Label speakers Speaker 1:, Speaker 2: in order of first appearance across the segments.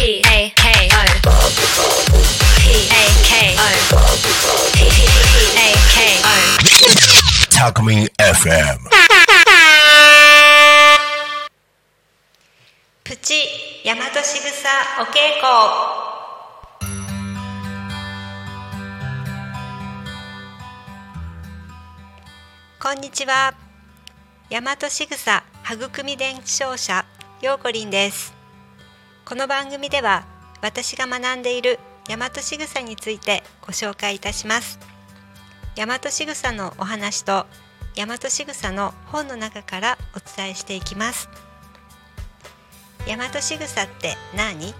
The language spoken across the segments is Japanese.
Speaker 1: P A K O P A K O P A K O
Speaker 2: Talkme FM.
Speaker 3: プチ大和しぐさお稽古こんにちは大和しぐさ育み伝承者ようこりんですこの番組では私が学んでいる大和しぐさについてご紹介いたします。大和しぐさのお話と大和しぐさの本の中からお伝えしていきます。大和しぐさって何？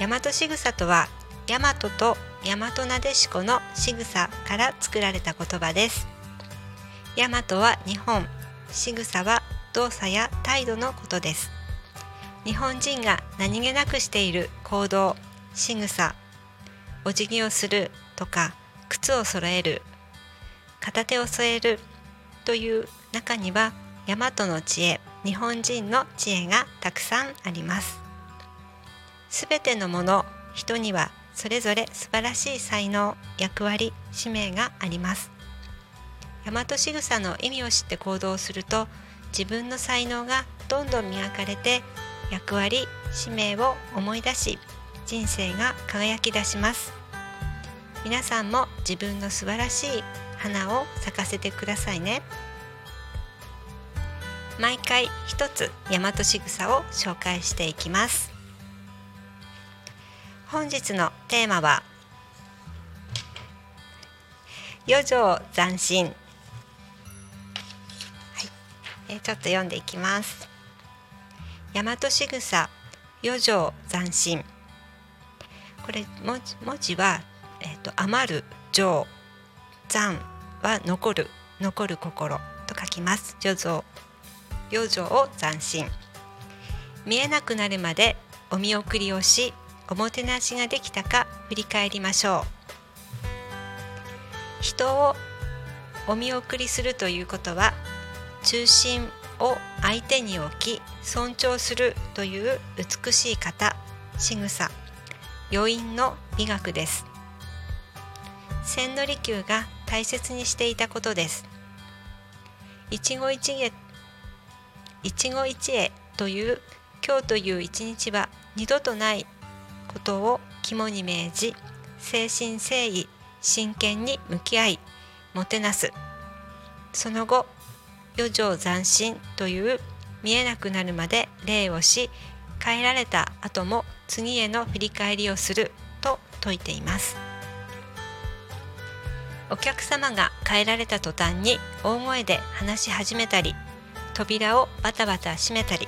Speaker 3: 大和しぐさとは大和と大和なでしこのしぐさから作られた言葉です。大和は日本しぐさは動作や態度のことです。日本人が何気なくしている行動仕草お辞儀をするとか靴を揃える片手を添えるという中には大和の知恵日本人の知恵がたくさんあります。すべてのもの人にはそれぞれ素晴らしい才能役割使命があります。大和仕草の意味を知って行動すると自分の才能がどんどん磨かれて役割使命を思い出し人生が輝き出します。皆さんも自分の素晴らしい花を咲かせてくださいね。毎回一つ大和仕草を紹介していきます。本日のテーマは余剰斬新。はい、えちょっと読んでいきます。大和仕草余剰斬新。これ文字文字は、えー、と余る情残は残る残る心と書きます。余剰余剰を斬新。見えなくなるまでお見送りをしおもてなしができたか振り返りましょう。人をお見送りするということは中心を相手に置き尊重するという美しい方仕草余韻の美学です。千利休が大切にしていたことです。一期一会一期一会という今日という一日は二度とないことを肝に銘じ誠心誠意真剣に向き合いもてなす。その後余剰斬新という見えなくなるまで礼をし帰られた後も次への振り返りをすると説いています。お客様が帰られた途端に大声で話し始めたり扉をバタバタ閉めたり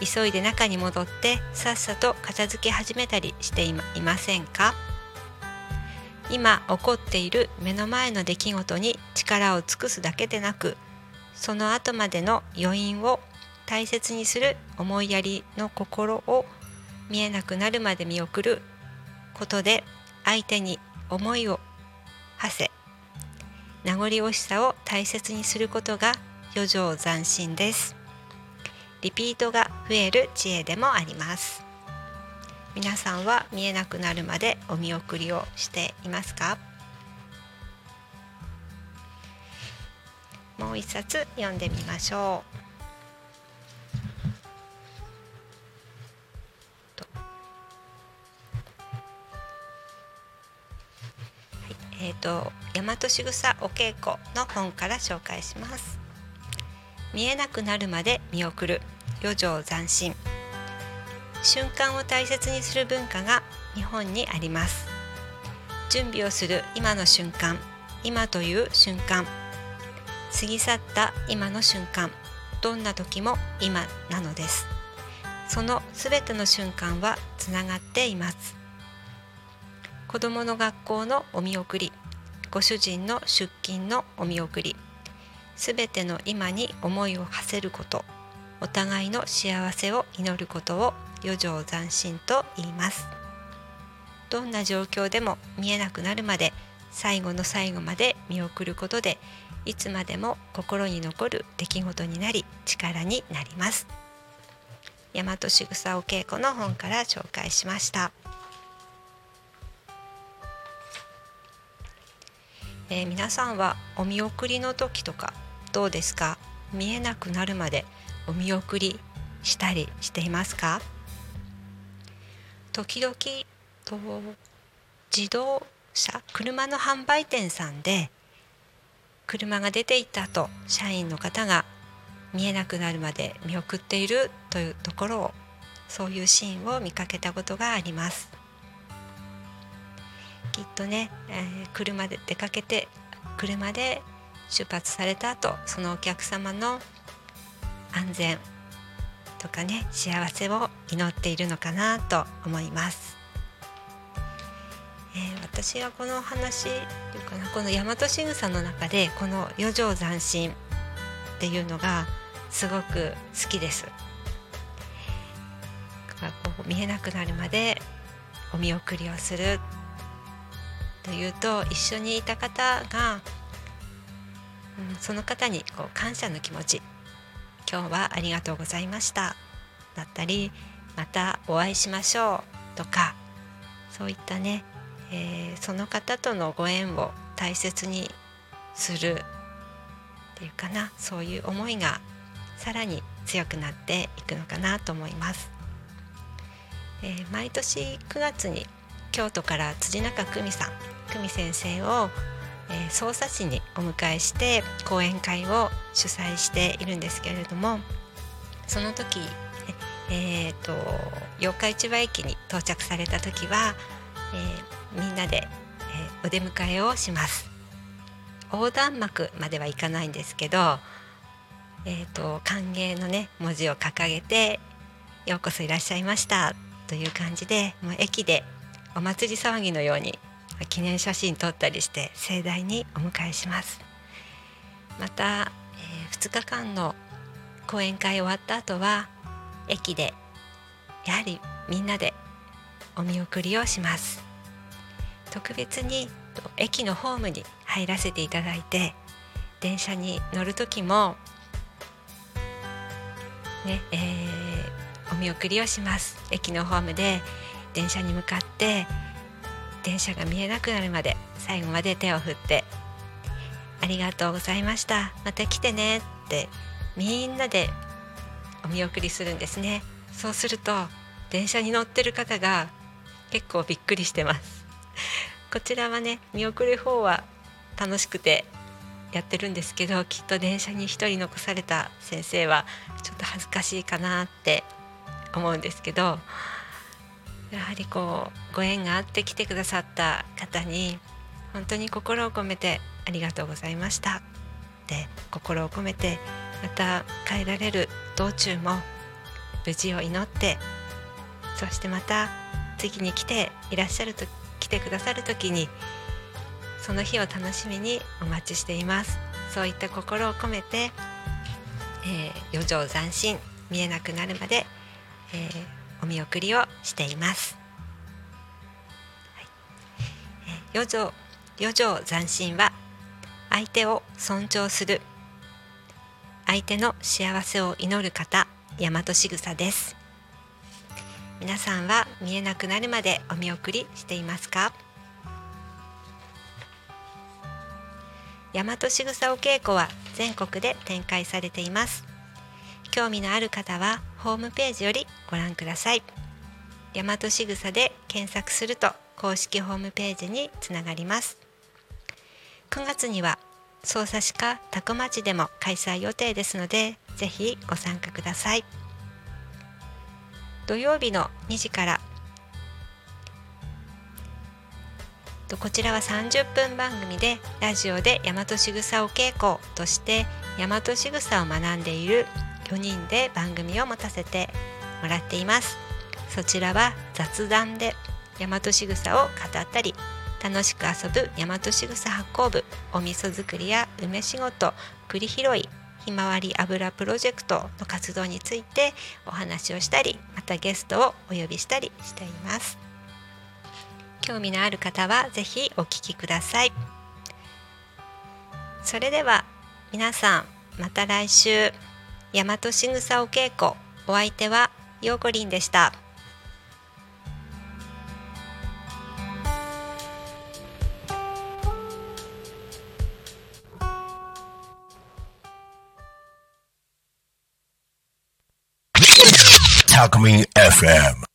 Speaker 3: 急いで中に戻ってさっさと片付け始めたりしていまいませんか？今起こっている目の前の出来事に力を尽くすだけでなくその後までの余韻を大切にする思いやりの心を見えなくなるまで見送ることで相手に思いを馳せ名残惜しさを大切にすることが余剰斬新です。リピートが増える知恵でもあります。皆さんは見えなくなるまでお見送りをしていますか？もう一冊読んでみましょう。はいえー、と大和しぐさお稽古の本から紹介します。見えなくなるまで見送る余剰斬新。瞬間を大切にする文化が日本にあります。準備をする今の瞬間今という瞬間。過ぎ去った今の瞬間どんな時も今なのです。そのすべての瞬間はつながっています。子どもの学校のお見送りご主人の出勤のお見送りすべての今に思いを馳せることお互いの幸せを祈ることを余剰斬新と言います。どんな状況でも見えなくなるまで最後の最後まで見送ることでいつまでも心に残る出来事になり力になります。大和しぐさお稽古の本から紹介しました、えー皆さんはお見送りの時とかどうですか？見えなくなるまでお見送りしたりしていますか？時々と自動車車の販売店さんで車が出ていった後社員の方が見えなくなるまで見送っているというところをそういうシーンを見かけたことがあります。きっとね、えー車で出かけて車で出発された後そのお客様の安全とかね幸せを祈っているのかなと思います、私はこの話というかなこの大和しぐさの中でこの余剰斬新っていうのがすごく好きです。こう見えなくなるまでお見送りをするというと一緒にいた方が、うんその方にこう感謝の気持ち今日はありがとうございましただったりまたお会いしましょうとかそういったね、えーその方とのご縁を大切にするっていうかなそういう思いがさらに強くなっていくのかなと思います、えー毎年9月に京都から辻中久美さん久美先生を、えー、匝瑳市にお迎えして講演会を主催しているんですけれどもその時ええーと八日市場駅に到着された時は、えーみんなで、えーお出迎えをします。横断幕まではいかないんですけど、えー、と歓迎のね文字を掲げて「ようこそいらっしゃいました」という感じでもう駅でお祭り騒ぎのように記念写真撮ったりして盛大にお迎えします。また、え2日間の講演会終わった後は駅でやはりみんなでお見送りをします。特別に駅のホームに入らせていただいて電車に乗る時もね、えーお見送りをします。駅のホームで電車に向かって電車が見えなくなるまで最後まで手を振って「ありがとうございました。また来てね」ってみんなでお見送りするんですね。そうすると電車に乗ってる方が結構びっくりしてます。こちらはね見送る方は楽しくてやってるんですけどきっと電車に一人残された先生はちょっと恥ずかしいかなって思うんですけどやはりこうご縁があって来てくださった方に本当に心を込めてありがとうございましたって心を込めてまた帰られる道中も無事を祈ってそしてまた次に来ていらっしゃると来てくださる時にその日を楽しみにお待ちしています。そういった心を込めて、えー余剰斬新見えなくなるまで、えーお見送りをしています、はい。えー余剰余剰斬新は相手を尊重する相手の幸せを祈る方大和しぐさです。皆さんは見えなくなるまでお見送りしていますか？大和しぐさお稽古は全国で展開されています。興味のある方はホームページよりご覧ください。大和しぐさで検索すると公式ホームページにつながります。9月には匝瑳市か多古町でも開催予定ですのでぜひご参加ください。土曜日の2時から。とこちらは30分番組でラジオで大和しぐさお稽古として大和しぐさを学んでいる4人で番組を持たせてもらっています。そちらは雑談で大和しぐさを語ったり楽しく遊ぶ大和しぐさ発酵部お味噌作りや梅仕事栗拾いひまわり油プロジェクトの活動についてお話をしたりまたゲストをお呼びしたりしています。興味のある方はぜひお聞きください。それでは皆さんまた来週。大和しぐさお稽古。お相手はようこりんでした。
Speaker 2: Alchemy FM.